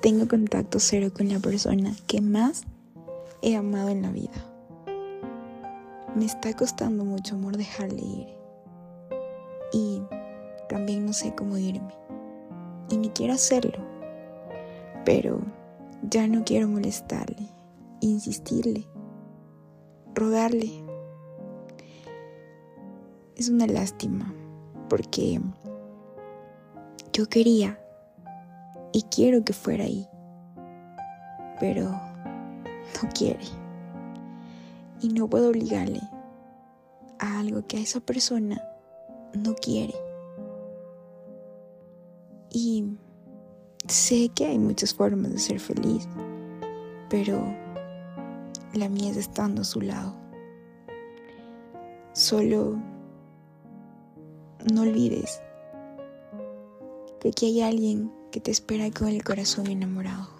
tengo contacto cero con la persona que más he amado en la vida. Me está costando mucho amor dejarle ir. Y también no sé cómo irme. Y ni quiero hacerlo. Pero ya no quiero molestarle, insistirle, rogarle. Es una lástima porque yo quería y quiero que fuera ahí, pero no quiere. Y no puedo obligarle a algo que a esa persona no quiere. Y sé que hay muchas formas de ser feliz, pero la mía es estando a su lado. Solo no olvides que aquí hay alguien que te espera con el corazón enamorado.